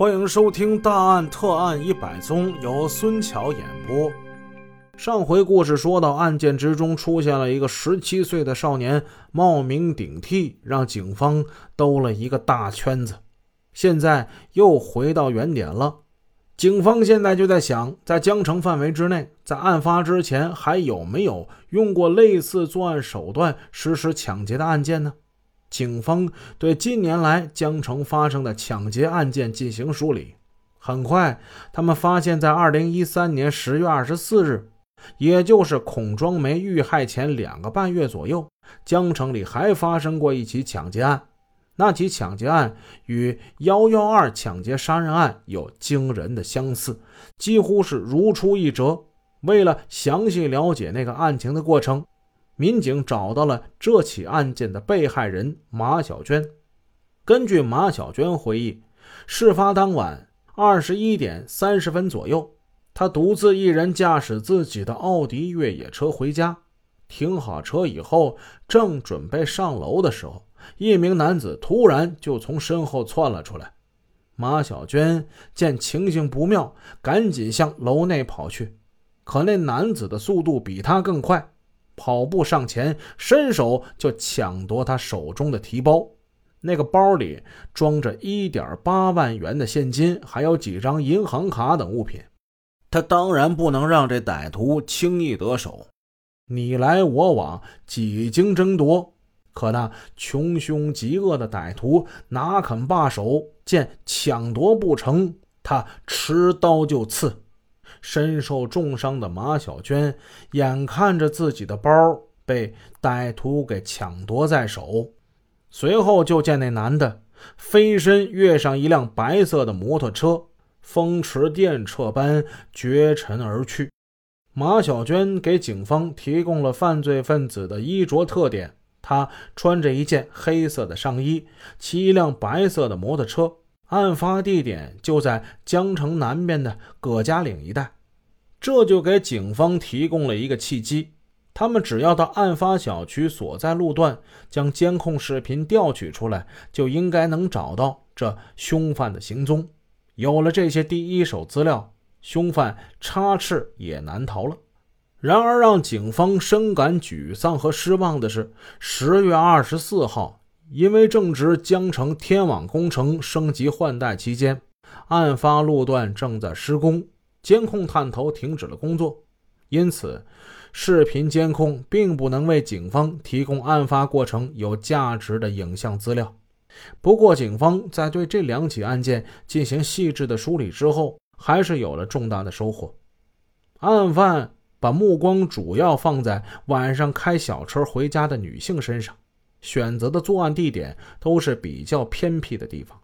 欢迎收听《大案特案一百宗》，由孙桥演播。上回故事说到，案件之中出现了一个十七岁的少年冒名顶替，让警方兜了一个大圈子。现在又回到原点了。警方现在就在想，在江城范围之内，在案发之前还有没有用过类似作案手段实施抢劫的案件呢？警方对近年来江城发生的抢劫案件进行梳理。很快，他们发现，在2013年10月24日，也就是孔庄梅遇害前两个半月左右，江城里还发生过一起抢劫案。那起抢劫案与幺幺二抢劫杀人案有惊人的相似，几乎是如出一辙。为了详细了解那个案情的过程，民警找到了这起案件的被害人马小娟。根据马小娟回忆，事发当晚二十一点三十分左右，她独自一人驾驶自己的奥迪越野车回家。停好车以后，正准备上楼的时候。一名男子突然就从身后窜了出来，马小娟见情形不妙，赶紧向楼内跑去。可那男子的速度比他更快，跑步上前，伸手就抢夺他手中的提包。那个包里装着一点八万元的现金，还有几张银行卡等物品。他当然不能让这歹徒轻易得手，你来我往，几经争夺。可那穷凶极恶的歹徒哪肯罢手？见抢夺不成，他持刀就刺。身受重伤的马小娟眼看着自己的包被歹徒给抢夺在手，随后就见那男的飞身跃上一辆白色的摩托车，风驰电掣般绝尘而去。马小娟给警方提供了犯罪分子的衣着特点。他穿着一件黑色的上衣，骑一辆白色的摩托车。案发地点就在江城南边的葛家岭一带，这就给警方提供了一个契机。他们只要到案发小区所在路段，将监控视频调取出来，就应该能找到这凶犯的行踪。有了这些第一手资料，凶犯插翅也难逃了。然而，让警方深感沮丧和失望的是，十月二十四号，因为正值江城天网工程升级换代期间，案发路段正在施工，监控探头停止了工作，因此，视频监控并不能为警方提供案发过程有价值的影像资料。不过，警方在对这两起案件进行细致的梳理之后，还是有了重大的收获。案犯。把目光主要放在晚上开小车回家的女性身上，选择的作案地点都是比较偏僻的地方，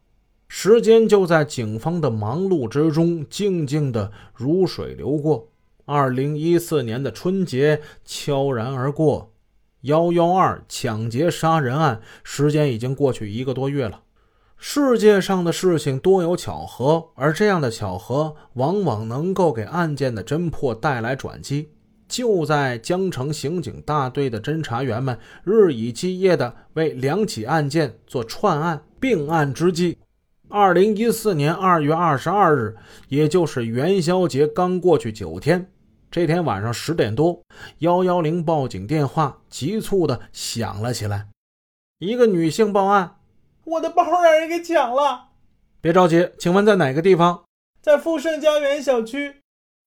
时间就在警方的忙碌之中静静的如水流过。二零一四年的春节悄然而过，幺幺二抢劫杀人案时间已经过去一个多月了。世界上的事情多有巧合，而这样的巧合往往能够给案件的侦破带来转机。就在江城刑警大队的侦查员们日以继夜地为两起案件做串案并案之际，二零一四年二月二十二日，也就是元宵节刚过去九天，这天晚上十点多，幺幺零报警电话急促的响了起来，一个女性报案。我的包让人给抢了，别着急，请问在哪个地方？在富盛家园小区。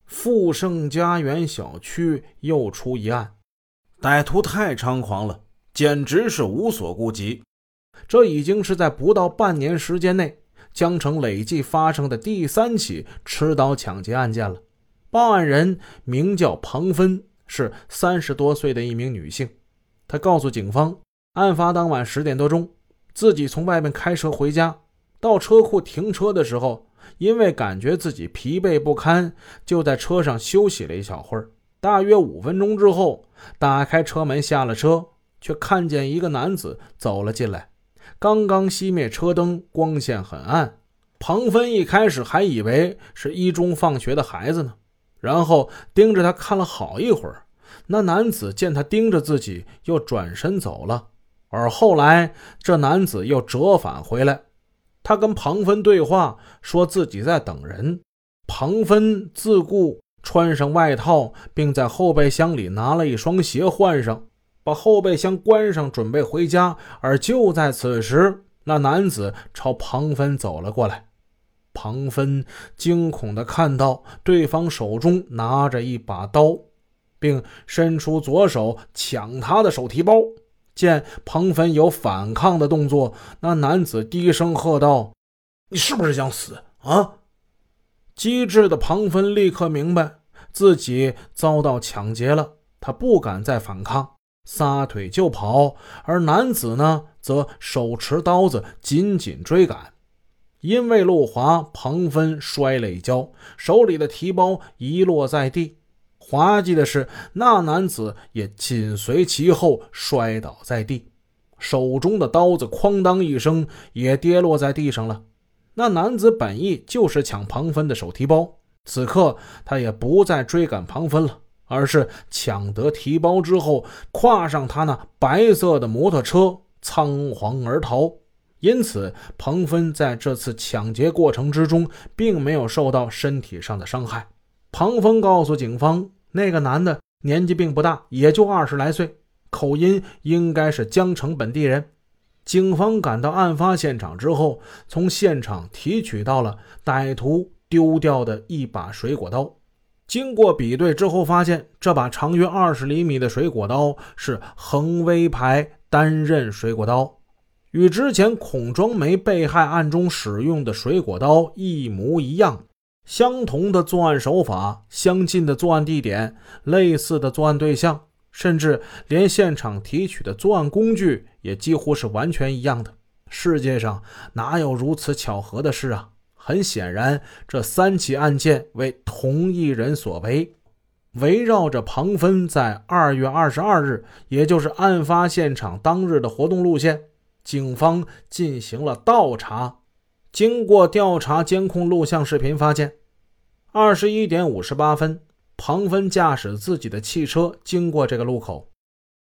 富盛家园小区又出一案，歹徒太猖狂了，简直是无所顾及。这已经是在不到半年时间内，江城累计发生的第三起持刀抢劫案件了。报案人名叫彭芬，是三十多岁的一名女性。她告诉警方，案发当晚十点多钟。自己从外面开车回家，到车库停车的时候，因为感觉自己疲惫不堪，就在车上休息了一小会儿。大约五分钟之后，打开车门下了车，却看见一个男子走了进来。刚刚熄灭车灯，光线很暗。庞芬一开始还以为是一中放学的孩子呢，然后盯着他看了好一会儿。那男子见他盯着自己，又转身走了。而后来，这男子又折返回来，他跟庞芬对话，说自己在等人。庞芬自顾穿上外套，并在后备箱里拿了一双鞋换上，把后备箱关上，准备回家。而就在此时，那男子朝庞芬走了过来。庞芬惊恐地看到对方手中拿着一把刀，并伸出左手抢他的手提包。见庞芬有反抗的动作，那男子低声喝道：“你是不是想死啊？”机智的庞芬立刻明白自己遭到抢劫了，他不敢再反抗，撒腿就跑。而男子呢，则手持刀子紧紧追赶。因为路滑，庞芬摔了一跤，手里的提包遗落在地。滑稽的是，那男子也紧随其后摔倒在地，手中的刀子哐当一声也跌落在地上了。那男子本意就是抢庞芬的手提包，此刻他也不再追赶庞芬了，而是抢得提包之后，跨上他那白色的摩托车，仓皇而逃。因此，庞芬在这次抢劫过程之中，并没有受到身体上的伤害。庞峰告诉警方。那个男的年纪并不大，也就二十来岁，口音应该是江城本地人。警方赶到案发现场之后，从现场提取到了歹徒丢掉的一把水果刀。经过比对之后，发现这把长约二十厘米的水果刀是恒威牌单刃水果刀，与之前孔庄梅被害案中使用的水果刀一模一样。相同的作案手法，相近的作案地点，类似的作案对象，甚至连现场提取的作案工具也几乎是完全一样的。世界上哪有如此巧合的事啊？很显然，这三起案件为同一人所为。围绕着庞芬在二月二十二日，也就是案发现场当日的活动路线，警方进行了倒查。经过调查监控录像视频，发现。二十一点五十八分，庞芬驾驶自己的汽车经过这个路口，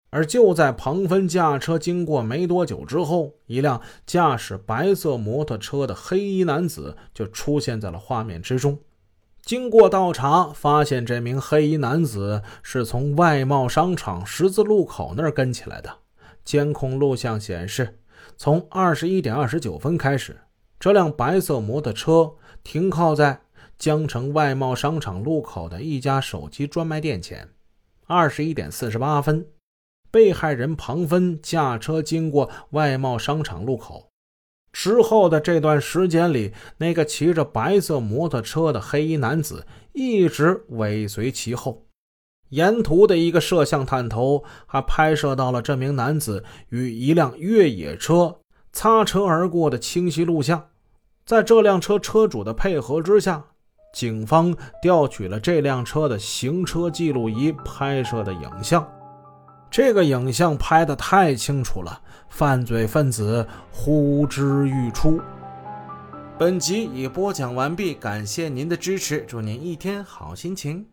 而就在庞芬驾车经过没多久之后，一辆驾驶白色摩托车的黑衣男子就出现在了画面之中。经过倒查，发现这名黑衣男子是从外贸商场十字路口那儿跟起来的。监控录像显示，从二十一点二十九分开始，这辆白色摩托车停靠在。江城外贸商场路口的一家手机专卖店前，二十一点四十八分，被害人庞芬驾车经过外贸商场路口之后的这段时间里，那个骑着白色摩托车的黑衣男子一直尾随其后。沿途的一个摄像探头还拍摄到了这名男子与一辆越野车擦车而过的清晰录像。在这辆车车主的配合之下。警方调取了这辆车的行车记录仪拍摄的影像，这个影像拍得太清楚了，犯罪分子呼之欲出。本集已播讲完毕，感谢您的支持，祝您一天好心情。